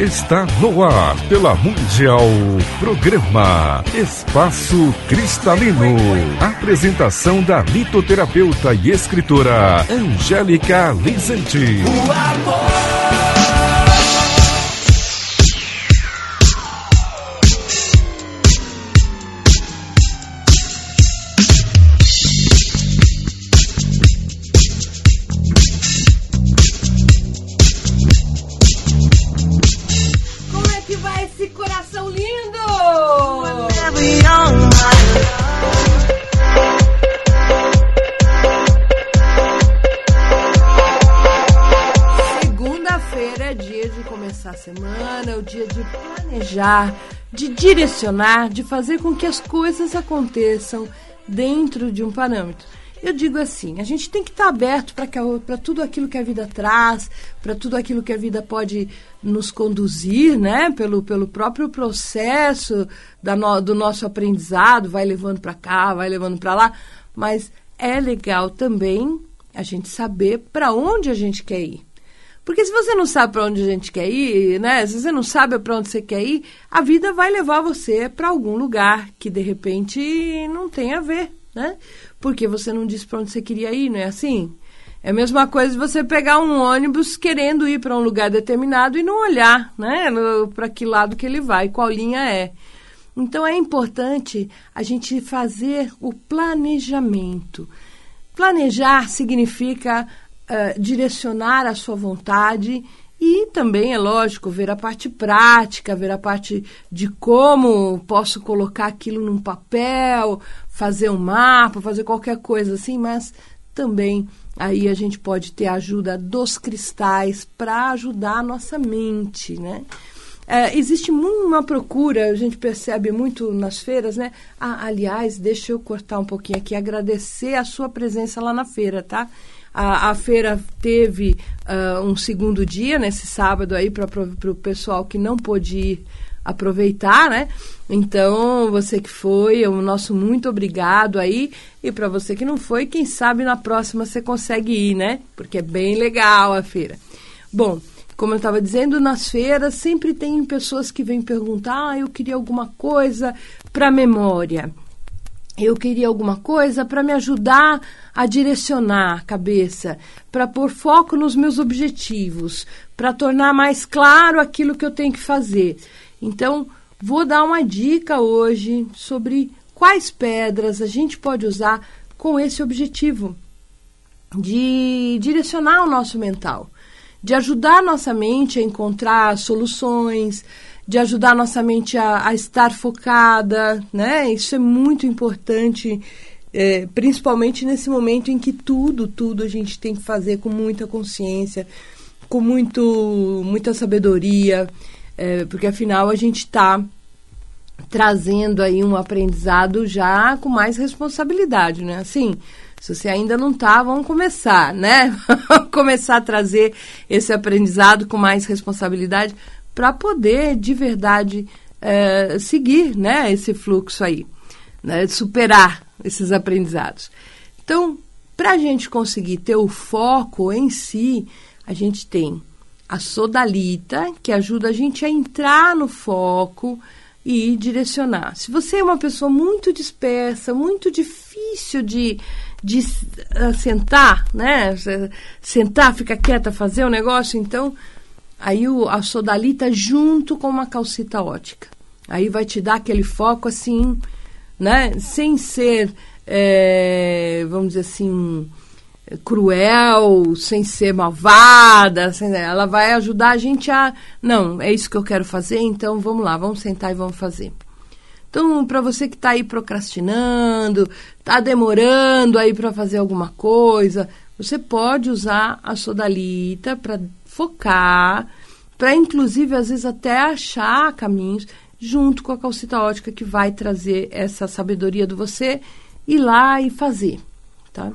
Está no ar pela Mundial Programa Espaço Cristalino. Apresentação da litoterapeuta e escritora Angélica Lizente. O amor. Planejar, de direcionar, de fazer com que as coisas aconteçam dentro de um parâmetro. Eu digo assim, a gente tem que estar aberto para tudo aquilo que a vida traz, para tudo aquilo que a vida pode nos conduzir, né? Pelo, pelo próprio processo da no, do nosso aprendizado, vai levando para cá, vai levando para lá. Mas é legal também a gente saber para onde a gente quer ir. Porque se você não sabe para onde a gente quer ir, né? Se você não sabe para onde você quer ir, a vida vai levar você para algum lugar que de repente não tem a ver, né? Porque você não disse para onde você queria ir, não é assim? É a mesma coisa de você pegar um ônibus querendo ir para um lugar determinado e não olhar, né? Para que lado que ele vai, qual linha é. Então é importante a gente fazer o planejamento. Planejar significa uh, direcionar a sua vontade e também, é lógico, ver a parte prática, ver a parte de como posso colocar aquilo num papel, fazer um mapa, fazer qualquer coisa assim, mas também aí a gente pode ter a ajuda dos cristais para ajudar a nossa mente, né? É, existe uma procura, a gente percebe muito nas feiras, né? Ah, aliás, deixa eu cortar um pouquinho aqui, agradecer a sua presença lá na feira, tá? A, a feira teve uh, um segundo dia nesse sábado aí para o pessoal que não pôde ir aproveitar, né? Então, você que foi, o nosso muito obrigado aí. E para você que não foi, quem sabe na próxima você consegue ir, né? Porque é bem legal a feira. Bom, como eu estava dizendo, nas feiras sempre tem pessoas que vêm perguntar: ah, eu queria alguma coisa para memória eu queria alguma coisa para me ajudar a direcionar a cabeça, para pôr foco nos meus objetivos, para tornar mais claro aquilo que eu tenho que fazer. Então, vou dar uma dica hoje sobre quais pedras a gente pode usar com esse objetivo de direcionar o nosso mental, de ajudar nossa mente a encontrar soluções, de ajudar nossa mente a, a estar focada, né? Isso é muito importante, é, principalmente nesse momento em que tudo, tudo a gente tem que fazer com muita consciência, com muito, muita sabedoria, é, porque afinal a gente está trazendo aí um aprendizado já com mais responsabilidade, né? Assim, se você ainda não está, vamos começar, né? começar a trazer esse aprendizado com mais responsabilidade para poder de verdade é, seguir né, esse fluxo aí, né, superar esses aprendizados. Então, para a gente conseguir ter o foco em si, a gente tem a sodalita, que ajuda a gente a entrar no foco e direcionar. Se você é uma pessoa muito dispersa, muito difícil de, de uh, sentar, né? Sentar, ficar quieta, fazer o um negócio, então aí o, a sodalita junto com uma calcita ótica. Aí vai te dar aquele foco assim, né? Sem ser, é, vamos dizer assim, cruel, sem ser malvada. Sem, ela vai ajudar a gente a. Não, é isso que eu quero fazer, então vamos lá, vamos sentar e vamos fazer. Então, para você que está aí procrastinando, está demorando aí para fazer alguma coisa, você pode usar a sodalita para focar, para inclusive às vezes até achar caminhos junto com a calcita ótica que vai trazer essa sabedoria do você ir lá e fazer, tá?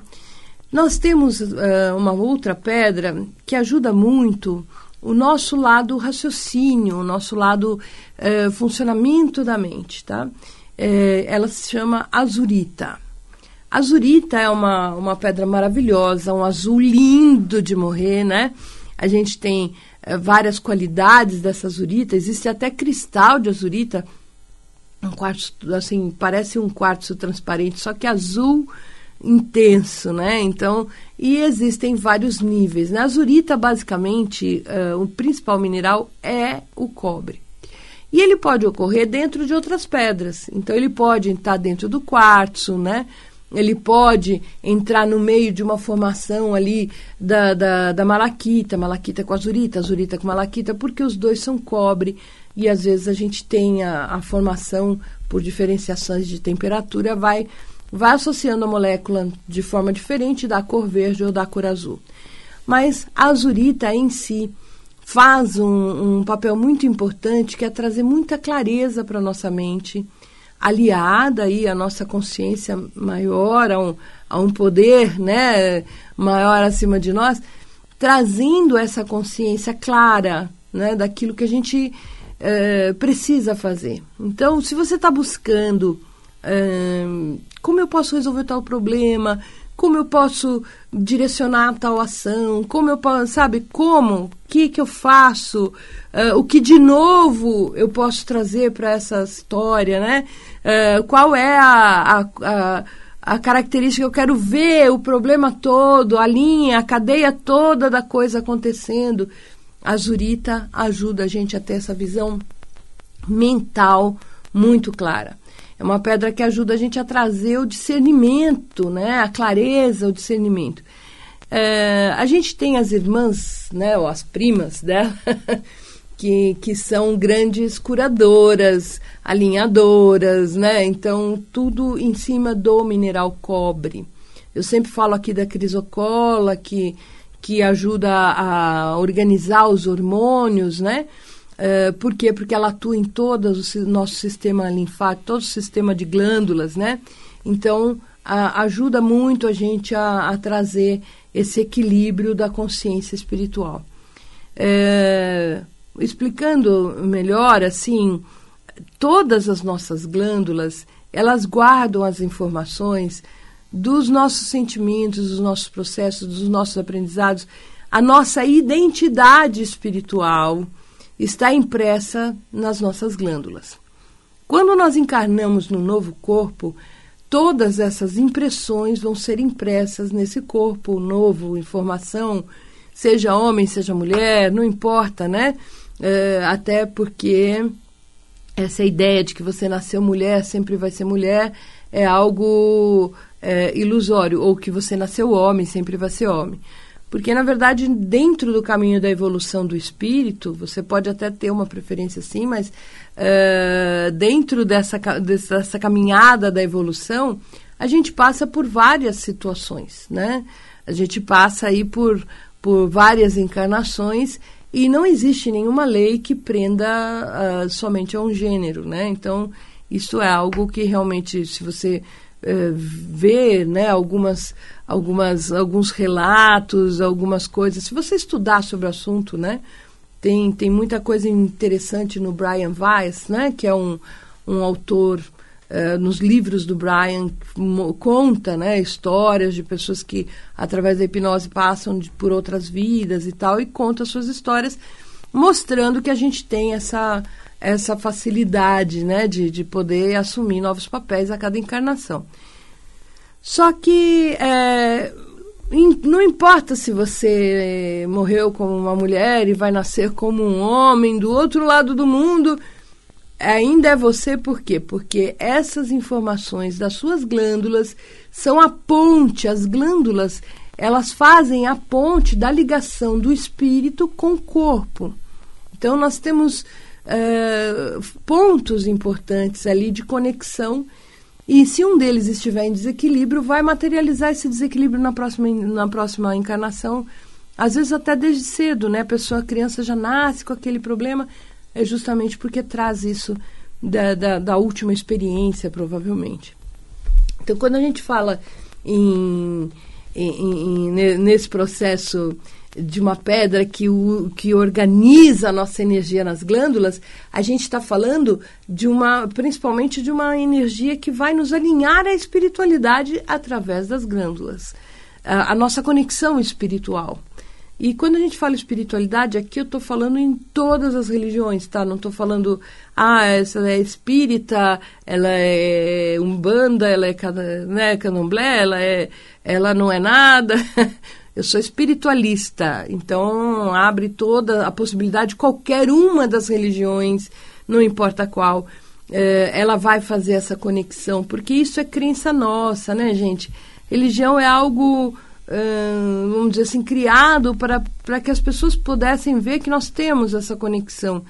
Nós temos uh, uma outra pedra que ajuda muito o nosso lado raciocínio, o nosso lado uh, funcionamento da mente, tá? Uh, ela se chama azurita. Azurita é uma, uma pedra maravilhosa, um azul lindo de morrer, né? A gente tem é, várias qualidades dessa azurita. Existe até cristal de azurita, um quartzo, assim, parece um quartzo transparente, só que azul intenso, né? Então, e existem vários níveis. Na né? azurita, basicamente, uh, o principal mineral é o cobre. E ele pode ocorrer dentro de outras pedras. Então, ele pode estar dentro do quartzo, né? Ele pode entrar no meio de uma formação ali da, da, da malaquita, malaquita com azurita, azurita com malaquita, porque os dois são cobre e às vezes a gente tem a, a formação por diferenciações de temperatura, vai vai associando a molécula de forma diferente da cor verde ou da cor azul. Mas a azurita em si faz um, um papel muito importante que é trazer muita clareza para a nossa mente, aliada aí à nossa consciência maior, a um, a um poder né, maior acima de nós, trazendo essa consciência clara né, daquilo que a gente é, precisa fazer. Então, se você está buscando como eu posso resolver tal problema, como eu posso direcionar tal ação, como eu posso, sabe, como, o que que eu faço, uh, o que de novo eu posso trazer para essa história, né? Uh, qual é a, a, a, a, característica que eu quero ver, o problema todo, a linha, a cadeia toda da coisa acontecendo. A Zurita ajuda a gente a ter essa visão mental muito clara. É uma pedra que ajuda a gente a trazer o discernimento, né? A clareza, o discernimento. É, a gente tem as irmãs, né? Ou as primas dela, que, que são grandes curadoras, alinhadoras, né? Então, tudo em cima do mineral cobre. Eu sempre falo aqui da crisocola, que, que ajuda a organizar os hormônios, né? Uh, por quê? Porque ela atua em todo o nosso sistema linfático, todo o sistema de glândulas, né? Então, a, ajuda muito a gente a, a, trazer esse equilíbrio da consciência espiritual. É, explicando melhor, assim, todas as nossas glândulas, elas guardam as informações dos nossos sentimentos, dos nossos processos, dos nossos aprendizados, a nossa identidade espiritual, está impressa nas nossas glândulas. Quando nós encarnamos no novo corpo, todas essas impressões vão ser impressas nesse corpo novo, informação, seja homem, seja mulher, não importa, né? É, até porque essa ideia de que você nasceu mulher, sempre vai ser mulher, é algo é, ilusório, ou que você nasceu homem, sempre vai ser homem. Porque, na verdade, dentro do caminho da evolução do espírito, você pode até ter uma preferência sim, mas uh, dentro dessa, dessa caminhada da evolução, a gente passa por várias situações, né? A gente passa aí por, por várias encarnações e não existe nenhuma lei que prenda uh, somente a um gênero, né? Então, isso é algo que realmente, se você uh, vê né, algumas algumas, alguns relatos, algumas coisas. Se você estudar sobre o assunto, né, tem, tem muita coisa interessante no Brian Weiss, né, que é um, um autor uh, nos livros do Brian conta, né, histórias de pessoas que através da hipnose passam de, por outras vidas e tal e conta suas histórias, mostrando que a gente tem essa essa facilidade, né, de, de poder assumir novos papéis a cada encarnação. Só que é, não importa se você morreu como uma mulher e vai nascer como um homem do outro lado do mundo, ainda é você por quê? Porque essas informações das suas glândulas são a ponte, as glândulas, elas fazem a ponte da ligação do espírito com o corpo. Então nós temos é, pontos importantes ali de conexão e se um deles estiver em desequilíbrio, vai materializar esse desequilíbrio na próxima, na próxima encarnação, às vezes até desde cedo, né? A pessoa, a criança já nasce com aquele problema, é justamente porque traz isso da, da, da última experiência, provavelmente. Então, quando a gente fala em, em, em, nesse processo de uma pedra que, o, que organiza a nossa energia nas glândulas, a gente está falando de uma, principalmente de uma energia que vai nos alinhar à espiritualidade através das glândulas, a, a nossa conexão espiritual. E quando a gente fala espiritualidade, aqui eu estou falando em todas as religiões, tá? Não estou falando, ah, essa é espírita, ela é umbanda, ela é né, candomblé, ela, é, ela não é nada. Eu sou espiritualista, então abre toda a possibilidade de qualquer uma das religiões, não importa qual, é, ela vai fazer essa conexão, porque isso é crença nossa, né, gente? Religião é algo uh, vamos dizer assim, criado para, para que as pessoas pudessem ver que nós temos essa conexão.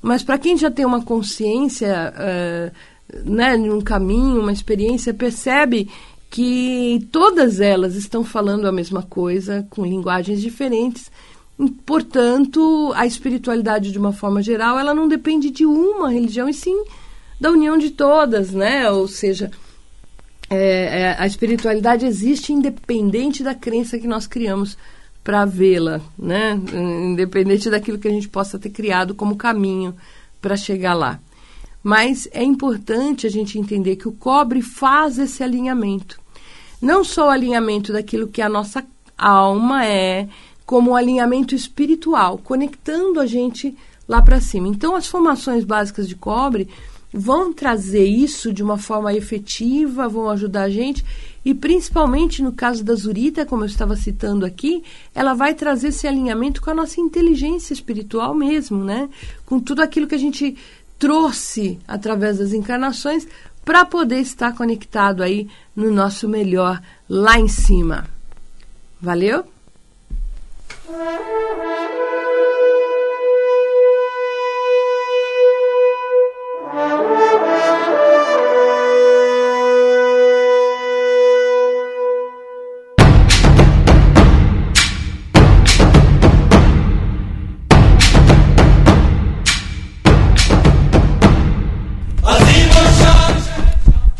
Mas para quem já tem uma consciência, uh, né, um caminho, uma experiência, percebe que todas elas estão falando a mesma coisa, com linguagens diferentes. Portanto, a espiritualidade, de uma forma geral, ela não depende de uma religião, e sim da união de todas, né? Ou seja, é, é, a espiritualidade existe independente da crença que nós criamos para vê-la, né? Independente daquilo que a gente possa ter criado como caminho para chegar lá. Mas é importante a gente entender que o cobre faz esse alinhamento. Não só o alinhamento daquilo que a nossa alma é, como o alinhamento espiritual, conectando a gente lá para cima. Então, as formações básicas de cobre vão trazer isso de uma forma efetiva, vão ajudar a gente. E principalmente no caso da Zurita, como eu estava citando aqui, ela vai trazer esse alinhamento com a nossa inteligência espiritual mesmo, né? Com tudo aquilo que a gente trouxe através das encarnações para poder estar conectado aí no nosso melhor lá em cima. Valeu?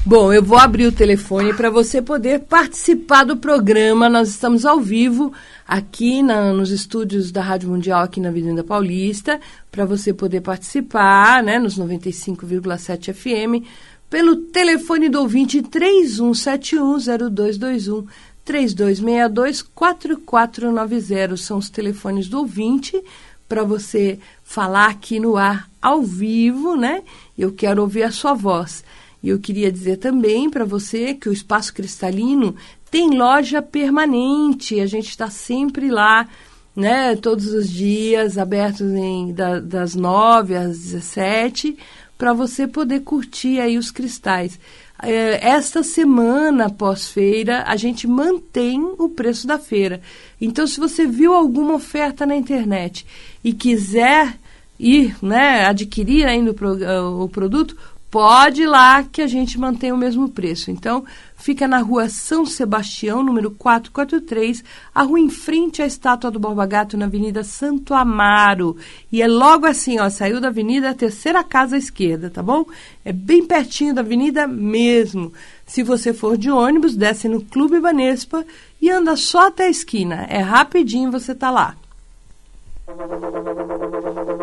Bom, eu vou abrir o telefone para você poder participar do programa. Nós estamos ao vivo aqui na, nos estúdios da Rádio Mundial, aqui na Avenida Paulista, para você poder participar, né, nos 95,7 FM, pelo telefone do ouvinte 31710221. 3262-4490 são os telefones do ouvinte para você falar aqui no ar ao vivo, né? Eu quero ouvir a sua voz. E eu queria dizer também para você que o Espaço Cristalino tem loja permanente. A gente está sempre lá, né? Todos os dias, abertos em, da, das 9 às 17, para você poder curtir aí os cristais. É, esta semana pós-feira, a gente mantém o preço da feira. Então, se você viu alguma oferta na internet e quiser ir, né, adquirir ainda o, o produto, pode ir lá que a gente mantém o mesmo preço. Então, fica na rua São Sebastião, número 443, a rua em frente à estátua do Borba Gato, na Avenida Santo Amaro. E é logo assim, ó, saiu da avenida, terceira casa à esquerda, tá bom? É bem pertinho da avenida mesmo. Se você for de ônibus, desce no Clube Banespa e anda só até a esquina. É rapidinho, você tá lá.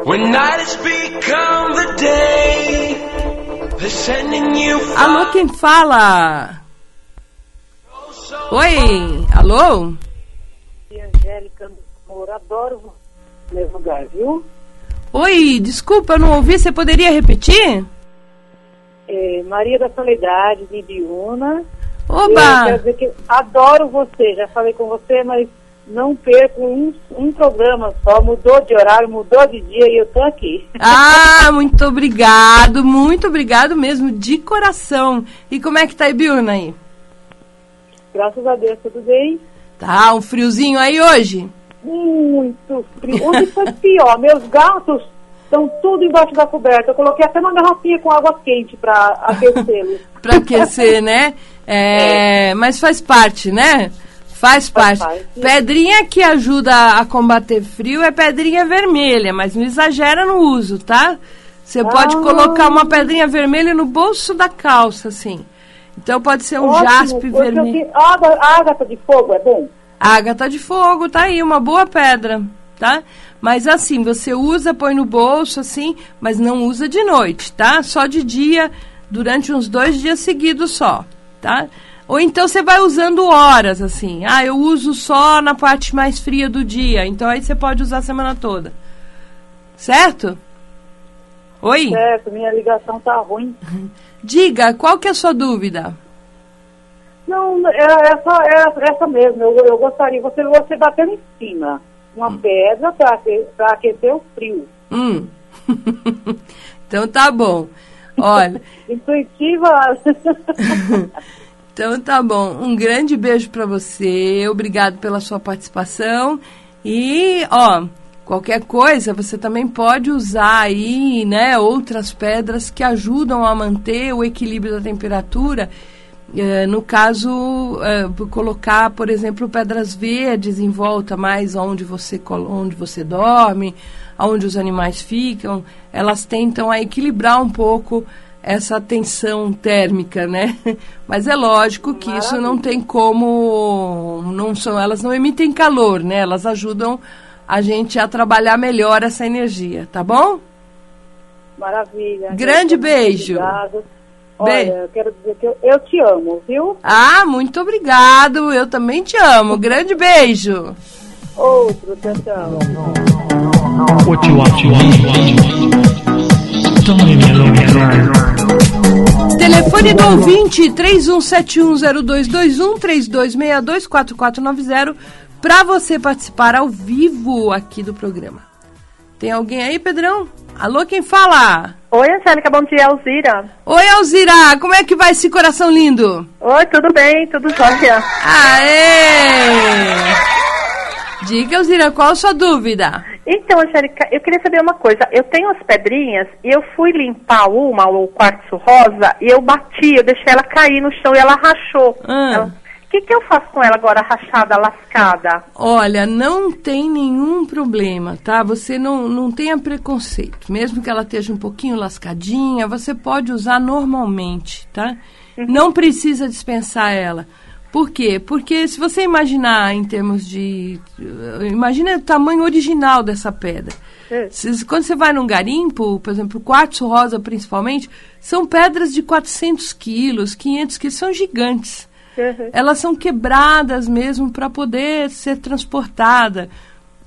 When night has become the Alô, quem fala? Oi, alô? Angélica Moura, adoro meu lugar, viu? Oi, desculpa, eu não ouvi, você poderia repetir? É, Maria da Soledade, de Ibiúna. Oba! quero dizer que adoro você, já falei com você, mas não perco um, um programa só, mudou de horário, mudou de dia e eu tô aqui. Ah, muito obrigado, muito obrigado mesmo, de coração. E como é que tá Ibiúna aí? Graças a Deus, tudo bem? Tá, um friozinho aí hoje? Muito frio. Hoje foi pior, meus gatos estão tudo embaixo da coberta. Eu coloquei até uma garrafinha com água quente para aquecê-los. para aquecer, né? É, é. Mas faz parte, né? Faz parte. Faz parte. Pedrinha que ajuda a combater frio é pedrinha vermelha, mas não exagera no uso, tá? Você ah. pode colocar uma pedrinha vermelha no bolso da calça, assim. Então pode ser um Ótimo, jaspe vermelho. a ágata de fogo é bom? Ágata de fogo, tá aí, uma boa pedra, tá? Mas assim, você usa, põe no bolso, assim, mas não usa de noite, tá? Só de dia, durante uns dois dias seguidos só, tá? Ou então você vai usando horas, assim. Ah, eu uso só na parte mais fria do dia. Então aí você pode usar a semana toda. Certo? Oi? Certo, minha ligação tá ruim. Diga, qual que é a sua dúvida? Não, é essa, é essa mesmo. Eu, eu gostaria, você, você batendo em cima uma hum. pedra para aquecer o frio. Hum. então tá bom. Olha. Intuitiva. Então tá bom. Um grande beijo para você. Obrigado pela sua participação. E, ó, qualquer coisa, você também pode usar aí, né, outras pedras que ajudam a manter o equilíbrio da temperatura é, no caso, é, colocar, por exemplo, pedras verdes em volta, mais onde você, onde você dorme, onde os animais ficam, elas tentam a equilibrar um pouco essa tensão térmica, né? Mas é lógico que Maravilha. isso não tem como, não são, elas não emitem calor, né? Elas ajudam a gente a trabalhar melhor essa energia, tá bom? Maravilha. Grande beijo. Obrigado. Olha, eu quero dizer que eu, eu, te amo, viu? Ah, muito obrigado. Eu também te amo. Grande beijo. Outro, tchau, tchau. Telefone do ouvinte 31710221 32624490 para você participar ao vivo aqui do programa. Tem alguém aí, Pedrão? Alô, quem fala? Oi, Angélica, bom dia, Alzira. Oi, Alzira, como é que vai esse coração lindo? Oi, tudo bem, tudo jóia. Aê! Diga, Alzira, qual a sua dúvida? Então, Angélica, eu queria saber uma coisa. Eu tenho as pedrinhas e eu fui limpar uma, o quartzo rosa, e eu bati, eu deixei ela cair no chão e ela rachou. Ah. Ela que, que eu faço com ela agora rachada, lascada? Olha, não tem nenhum problema, tá? Você não, não tenha preconceito. Mesmo que ela esteja um pouquinho lascadinha, você pode usar normalmente, tá? Uhum. Não precisa dispensar ela. Por quê? Porque se você imaginar em termos de. Imagina o tamanho original dessa pedra. É. Quando você vai num garimpo, por exemplo, quartzo rosa principalmente, são pedras de 400 quilos, 500 quilos, são gigantes. Uhum. Elas são quebradas mesmo para poder ser transportada.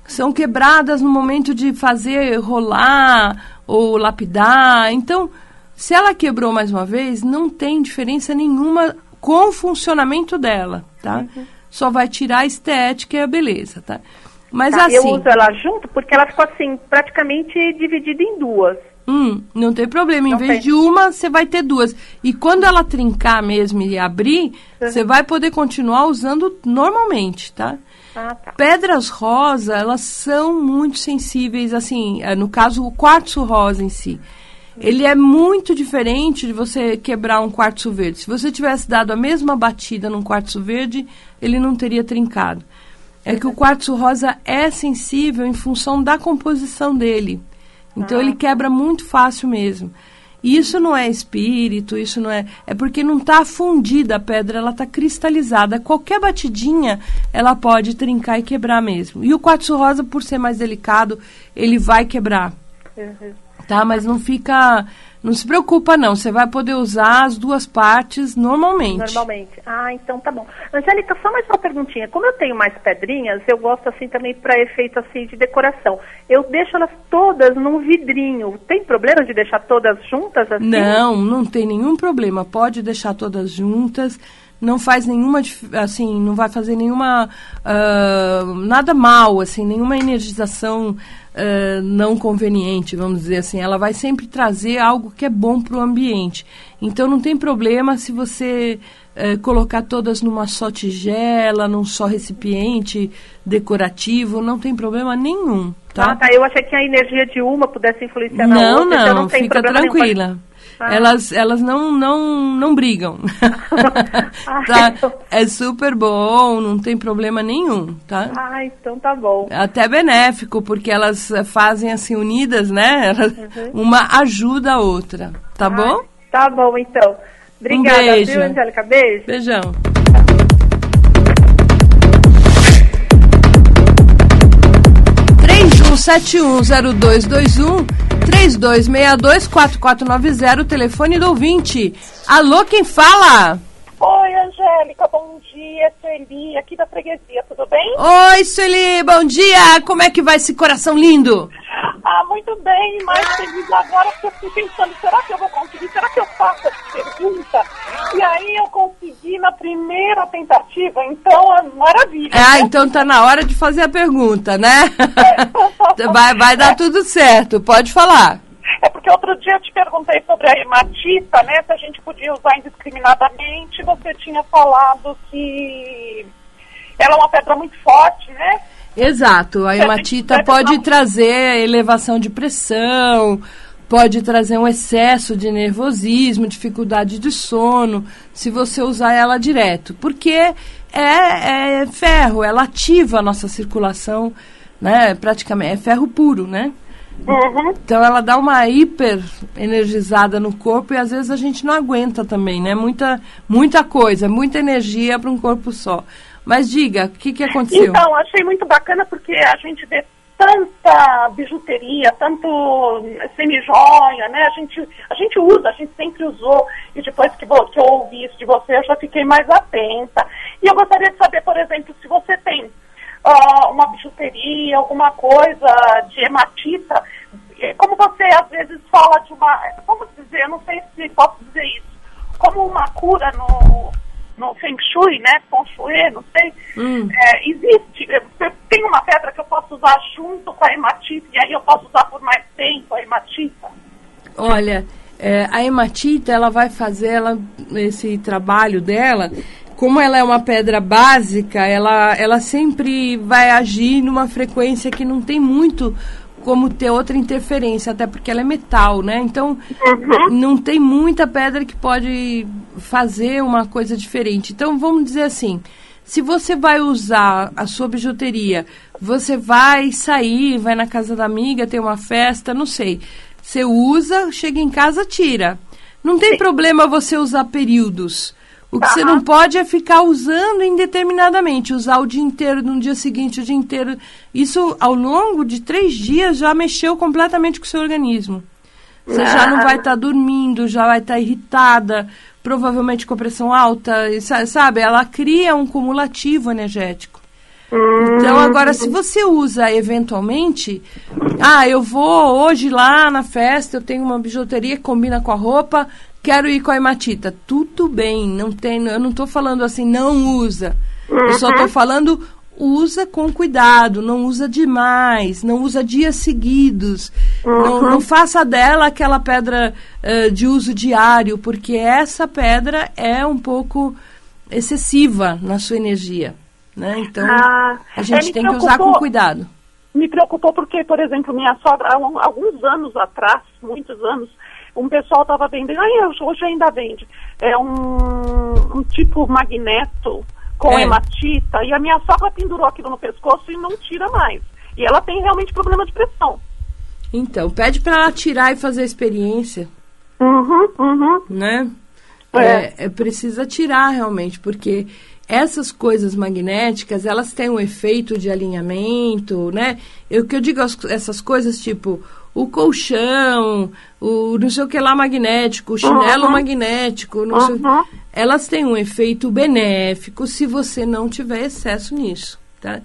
São quebradas no momento de fazer rolar ou lapidar. Então, se ela quebrou mais uma vez, não tem diferença nenhuma com o funcionamento dela, tá? Uhum. Só vai tirar a estética e a beleza, tá? Mas tá, assim. Eu uso ela junto porque ela ficou assim, praticamente dividida em duas. Hum, não tem problema. Em não vez tem. de uma, você vai ter duas. E quando ela trincar mesmo e abrir, uhum. você vai poder continuar usando normalmente, tá? Ah, tá. Pedras rosa, elas são muito sensíveis, assim, é, no caso, o quartzo rosa em si. Ele é muito diferente de você quebrar um quartzo verde. Se você tivesse dado a mesma batida num quartzo verde, ele não teria trincado. É que o quartzo rosa é sensível em função da composição dele. Então ah. ele quebra muito fácil mesmo. Isso não é espírito, isso não é. É porque não está fundida a pedra, ela está cristalizada. Qualquer batidinha ela pode trincar e quebrar mesmo. E o quartzo rosa, por ser mais delicado, ele vai quebrar. Uhum. Tá? Mas não fica não se preocupa, não. Você vai poder usar as duas partes normalmente. Normalmente. Ah, então tá bom. Angélica, só mais uma perguntinha. Como eu tenho mais pedrinhas, eu gosto assim também para efeito assim de decoração. Eu deixo elas todas num vidrinho. Tem problema de deixar todas juntas assim? Não, não tem nenhum problema. Pode deixar todas juntas não faz nenhuma assim não vai fazer nenhuma uh, nada mal assim nenhuma energização uh, não conveniente vamos dizer assim ela vai sempre trazer algo que é bom para o ambiente então não tem problema se você uh, colocar todas numa só tigela num só recipiente decorativo não tem problema nenhum tá? Ah, tá. Eu achei que a energia de uma pudesse influenciar na não, outra. Não, então não, fica tranquila. Nenhum. Elas, elas não, não, não brigam. Tá? Ai, tá? É super bom, não tem problema nenhum, tá? Ah, então tá bom. Até benéfico, porque elas eh, fazem assim unidas, né? Elas, uhum. Uma ajuda a outra, tá bom? Tá bom, então. Obrigada, um beijo. viu, Angélica? Beijo. Beijão. sete um zero dois dois um 3262-4490, telefone do ouvinte. Alô, quem fala? Oi, Angélica, bom dia. Sueli, aqui da freguesia, tudo bem? Oi, Sueli, bom dia. Como é que vai esse coração lindo? Ah, muito bem, mais feliz agora porque eu fiquei pensando, será que eu vou conseguir? Será que eu faço essa pergunta? E aí eu consegui na primeira tentativa, então é maravilha. Ah, né? então tá na hora de fazer a pergunta, né? Vai, vai dar tudo certo, pode falar. É porque outro dia eu te perguntei sobre a hematita, né? Se a gente podia usar indiscriminadamente. Você tinha falado que ela é uma pedra muito forte, né? Exato. A hematita pode trazer elevação de pressão, pode trazer um excesso de nervosismo, dificuldade de sono, se você usar ela direto. Porque é, é ferro, ela ativa a nossa circulação, né? Praticamente, é ferro puro, né? Uhum. Então ela dá uma hiper energizada no corpo e às vezes a gente não aguenta também, né? Muita, muita coisa, muita energia para um corpo só. Mas diga, o que, que aconteceu? Então, achei muito bacana porque a gente vê tanta bijuteria, tanto semi-joia, né? A gente, a gente usa, a gente sempre usou. E depois que, que eu ouvi isso de você, eu já fiquei mais atenta. E eu gostaria de saber, por exemplo, se você tem uh, uma bijuteria, alguma coisa de hematita, como você às vezes fala de uma, como dizer, eu não sei se posso dizer isso, como uma cura no, no Feng Shui, né, Feng Shui, não sei, hum. é, existe, tem uma pedra que eu posso usar junto com a hematita, e aí eu posso usar por mais tempo a hematita? Olha, é, a hematita, ela vai fazer ela, esse trabalho dela como ela é uma pedra básica, ela, ela sempre vai agir numa frequência que não tem muito como ter outra interferência, até porque ela é metal, né? Então, uhum. não tem muita pedra que pode fazer uma coisa diferente. Então, vamos dizer assim, se você vai usar a sua bijuteria, você vai sair, vai na casa da amiga, tem uma festa, não sei. Você usa, chega em casa, tira. Não tem Sim. problema você usar períodos. O que você não pode é ficar usando indeterminadamente, usar o dia inteiro, no dia seguinte, o dia inteiro. Isso, ao longo de três dias, já mexeu completamente com o seu organismo. Você já não vai estar tá dormindo, já vai estar tá irritada, provavelmente com pressão alta, sabe? Ela cria um cumulativo energético. Então, agora, se você usa eventualmente, ah, eu vou hoje lá na festa, eu tenho uma bijuteria que combina com a roupa, quero ir com a hematita. Tudo bem, não tem, eu não estou falando assim, não usa. Eu só estou uhum. falando usa com cuidado, não usa demais, não usa dias seguidos, uhum. não, não, faça dela aquela pedra uh, de uso diário, porque essa pedra é um pouco excessiva na sua energia. Né? Então, ah, a gente tem que usar com cuidado. Me preocupou porque, por exemplo, minha sogra, há alguns anos atrás, muitos anos, um pessoal estava vendendo, hoje ainda vende, é um, um tipo magneto com é. hematita, e a minha sogra pendurou aquilo no pescoço e não tira mais. E ela tem realmente problema de pressão. Então, pede para ela tirar e fazer a experiência. Uhum, uhum. Né? É. É, é, precisa tirar realmente, porque essas coisas magnéticas, elas têm um efeito de alinhamento, né? Eu que eu digo essas coisas tipo o colchão, o não sei o que lá magnético, o chinelo uhum. magnético, não uhum. sei, elas têm um efeito benéfico se você não tiver excesso nisso. Tá?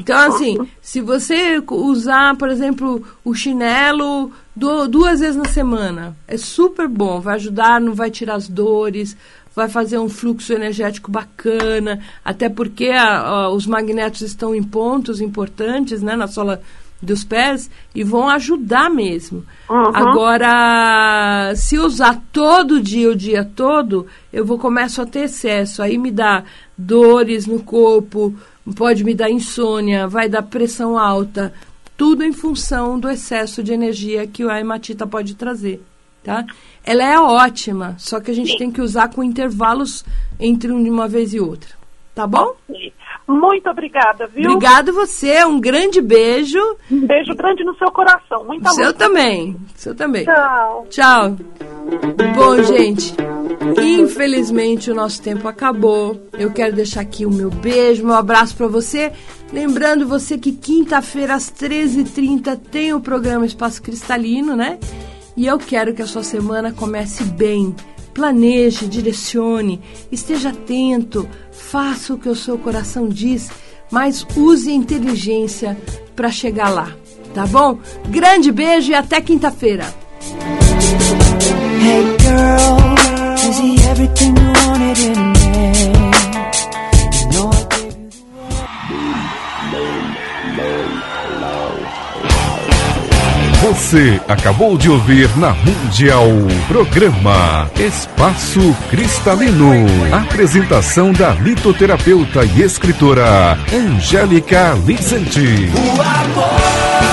Então, assim, se você usar, por exemplo, o chinelo duas vezes na semana, é super bom, vai ajudar, não vai tirar as dores, vai fazer um fluxo energético bacana, até porque a, a, os magnetos estão em pontos importantes né, na sola dos pés e vão ajudar mesmo. Uhum. Agora, se usar todo dia, o dia todo, eu vou começo a ter excesso. Aí me dá dores no corpo, pode me dar insônia, vai dar pressão alta. Tudo em função do excesso de energia que a hematita pode trazer, tá? Ela é ótima, só que a gente tem que usar com intervalos entre uma vez e outra. Tá bom? Muito obrigada, viu? Obrigado você, um grande beijo. Um beijo grande no seu coração. Muita Seu também. Seu também. Tchau. Tchau. Bom, gente. Infelizmente o nosso tempo acabou. Eu quero deixar aqui o meu beijo, meu abraço para você. Lembrando você que quinta-feira às 13h30 tem o programa Espaço Cristalino, né? E eu quero que a sua semana comece bem. Planeje, direcione, esteja atento, faça o que o seu coração diz, mas use a inteligência para chegar lá, tá bom? Grande beijo e até quinta-feira. Hey girl, Você acabou de ouvir na Mundial programa Espaço Cristalino. Apresentação da litoterapeuta e escritora Angélica Vicente. O amor